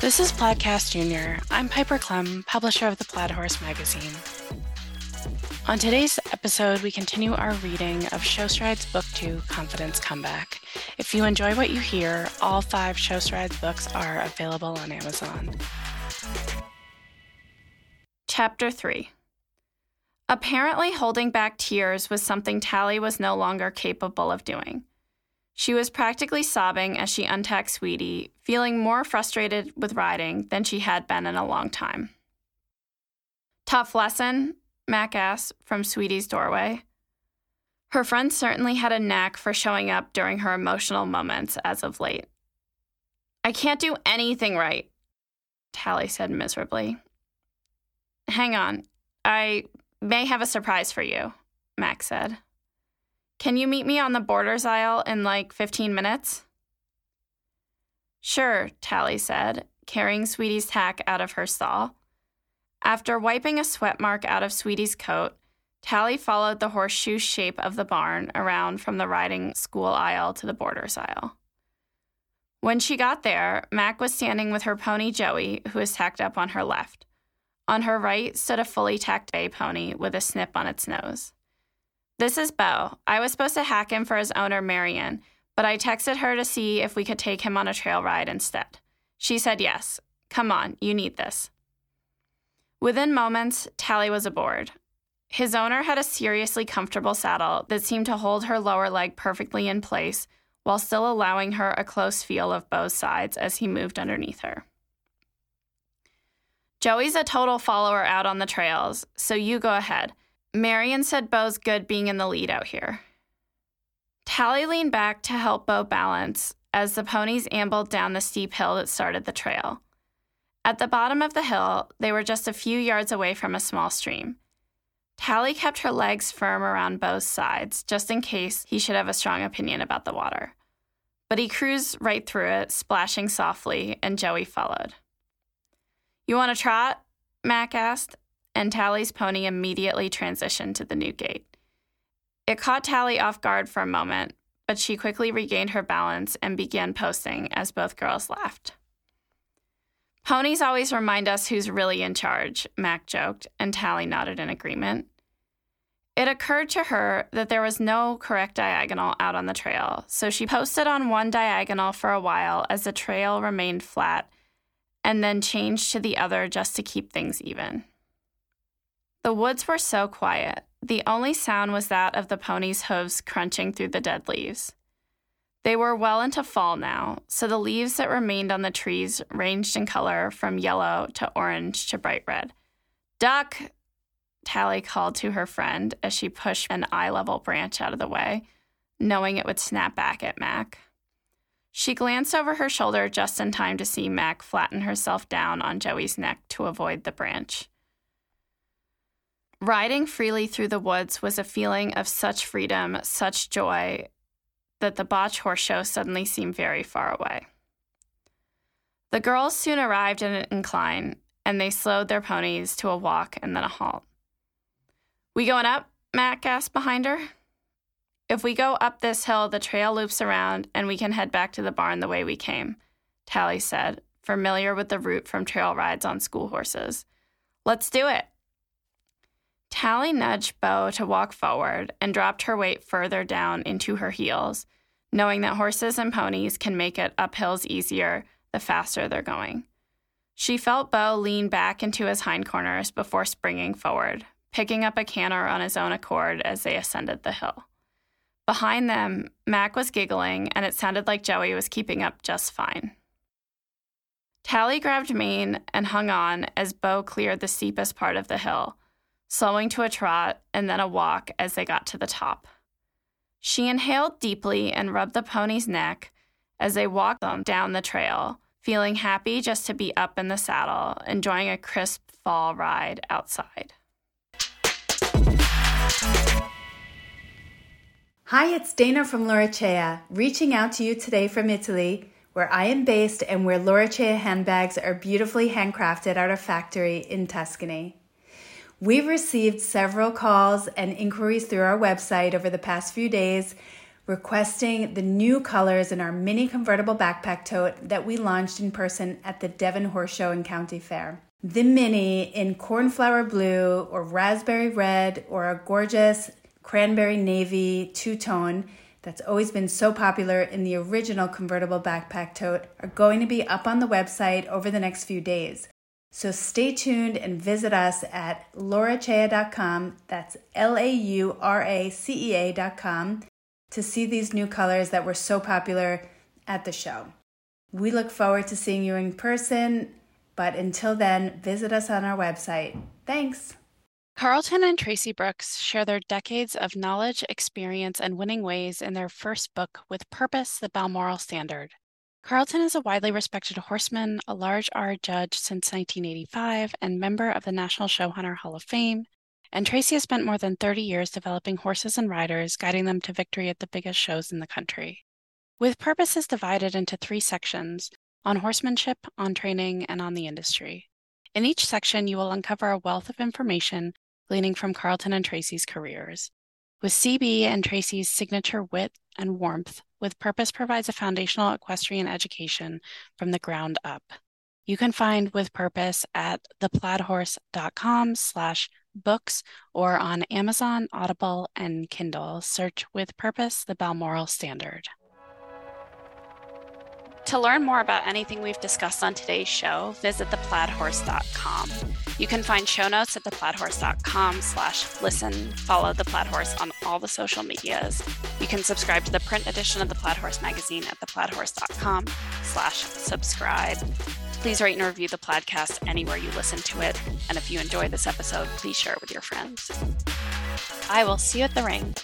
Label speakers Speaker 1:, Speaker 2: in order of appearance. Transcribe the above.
Speaker 1: This is Plaidcast Junior. I'm Piper Klemm, publisher of the Plaid Horse magazine. On today's episode, we continue our reading of Show Strides Book 2 Confidence Comeback. If you enjoy what you hear, all five Show Strides books are available on Amazon.
Speaker 2: Chapter 3 Apparently, holding back tears was something Tally was no longer capable of doing. She was practically sobbing as she untacked Sweetie, feeling more frustrated with riding than she had been in a long time. Tough lesson? Mac asked from Sweetie's doorway. Her friend certainly had a knack for showing up during her emotional moments as of late. I can't do anything right, Tally said miserably. Hang on, I may have a surprise for you, Mac said. Can you meet me on the boarders aisle in like 15 minutes? Sure, Tally said, carrying Sweetie's tack out of her stall. After wiping a sweat mark out of Sweetie's coat, Tally followed the horseshoe shape of the barn around from the riding school aisle to the boarders aisle. When she got there, Mac was standing with her pony Joey, who was tacked up on her left. On her right stood a fully tacked bay pony with a snip on its nose. This is Bo. I was supposed to hack him for his owner, Marion, but I texted her to see if we could take him on a trail ride instead. She said yes. Come on, you need this. Within moments, Tally was aboard. His owner had a seriously comfortable saddle that seemed to hold her lower leg perfectly in place while still allowing her a close feel of Bo's sides as he moved underneath her. Joey's a total follower out on the trails, so you go ahead. Marion said Bo's good being in the lead out here. Tally leaned back to help Bo balance as the ponies ambled down the steep hill that started the trail. At the bottom of the hill, they were just a few yards away from a small stream. Tally kept her legs firm around Bo's sides, just in case he should have a strong opinion about the water. But he cruised right through it, splashing softly, and Joey followed. You want to trot? Mac asked, and Tally's pony immediately transitioned to the new gait. It caught Tally off guard for a moment, but she quickly regained her balance and began posting as both girls laughed. Ponies always remind us who's really in charge, Mac joked, and Tally nodded in agreement. It occurred to her that there was no correct diagonal out on the trail, so she posted on one diagonal for a while as the trail remained flat, and then changed to the other just to keep things even. The woods were so quiet. The only sound was that of the pony's hooves crunching through the dead leaves. They were well into fall now, so the leaves that remained on the trees ranged in color from yellow to orange to bright red. Duck! Tally called to her friend as she pushed an eye level branch out of the way, knowing it would snap back at Mac. She glanced over her shoulder just in time to see Mac flatten herself down on Joey's neck to avoid the branch. Riding freely through the woods was a feeling of such freedom, such joy, that the Botch Horse Show suddenly seemed very far away. The girls soon arrived at an incline, and they slowed their ponies to a walk and then a halt. We going up? Mac asked behind her. If we go up this hill, the trail loops around, and we can head back to the barn the way we came, Tally said, familiar with the route from trail rides on school horses. Let's do it. Tally nudged Bo to walk forward and dropped her weight further down into her heels, knowing that horses and ponies can make it up hills easier the faster they're going. She felt Bo lean back into his hind hindquarters before springing forward, picking up a canter on his own accord as they ascended the hill. Behind them, Mac was giggling, and it sounded like Joey was keeping up just fine. Tally grabbed mane and hung on as Bo cleared the steepest part of the hill, slowing to a trot and then a walk as they got to the top. She inhaled deeply and rubbed the pony's neck as they walked them down the trail, feeling happy just to be up in the saddle, enjoying a crisp fall ride outside.
Speaker 3: Hi, it's Dana from Lauracea, reaching out to you today from Italy, where I am based and where Lauracea handbags are beautifully handcrafted at our factory in Tuscany. We've received several calls and inquiries through our website over the past few days requesting the new colors in our mini convertible backpack tote that we launched in person at the Devon Horse Show and County Fair. The mini in cornflower blue or raspberry red or a gorgeous cranberry navy two tone that's always been so popular in the original convertible backpack tote are going to be up on the website over the next few days. So stay tuned and visit us at lauracea.com. That's L A U R A C E A.com to see these new colors that were so popular at the show. We look forward to seeing you in person, but until then, visit us on our website. Thanks.
Speaker 1: Carlton and Tracy Brooks share their decades of knowledge, experience, and winning ways in their first book, With Purpose The Balmoral Standard. Carlton is a widely respected horseman, a large R judge since 1985, and member of the National Showhunter Hall of Fame. And Tracy has spent more than 30 years developing horses and riders, guiding them to victory at the biggest shows in the country. With purposes divided into three sections on horsemanship, on training, and on the industry. In each section, you will uncover a wealth of information gleaning from Carlton and Tracy's careers. With CB and Tracy's signature wit and warmth, With Purpose provides a foundational equestrian education from the ground up. You can find With Purpose at theplaidhorse.com slash books or on Amazon, Audible, and Kindle. Search With Purpose, the Balmoral Standard. To learn more about anything we've discussed on today's show, visit theplaidhorse.com. You can find show notes at theplaidhorse.com slash listen. Follow The Plaid Horse on all the social medias. You can subscribe to the print edition of The Plaid Horse magazine at theplaidhorse.com slash subscribe. Please rate and review the podcast anywhere you listen to it. And if you enjoy this episode, please share it with your friends. I will see you at the ring.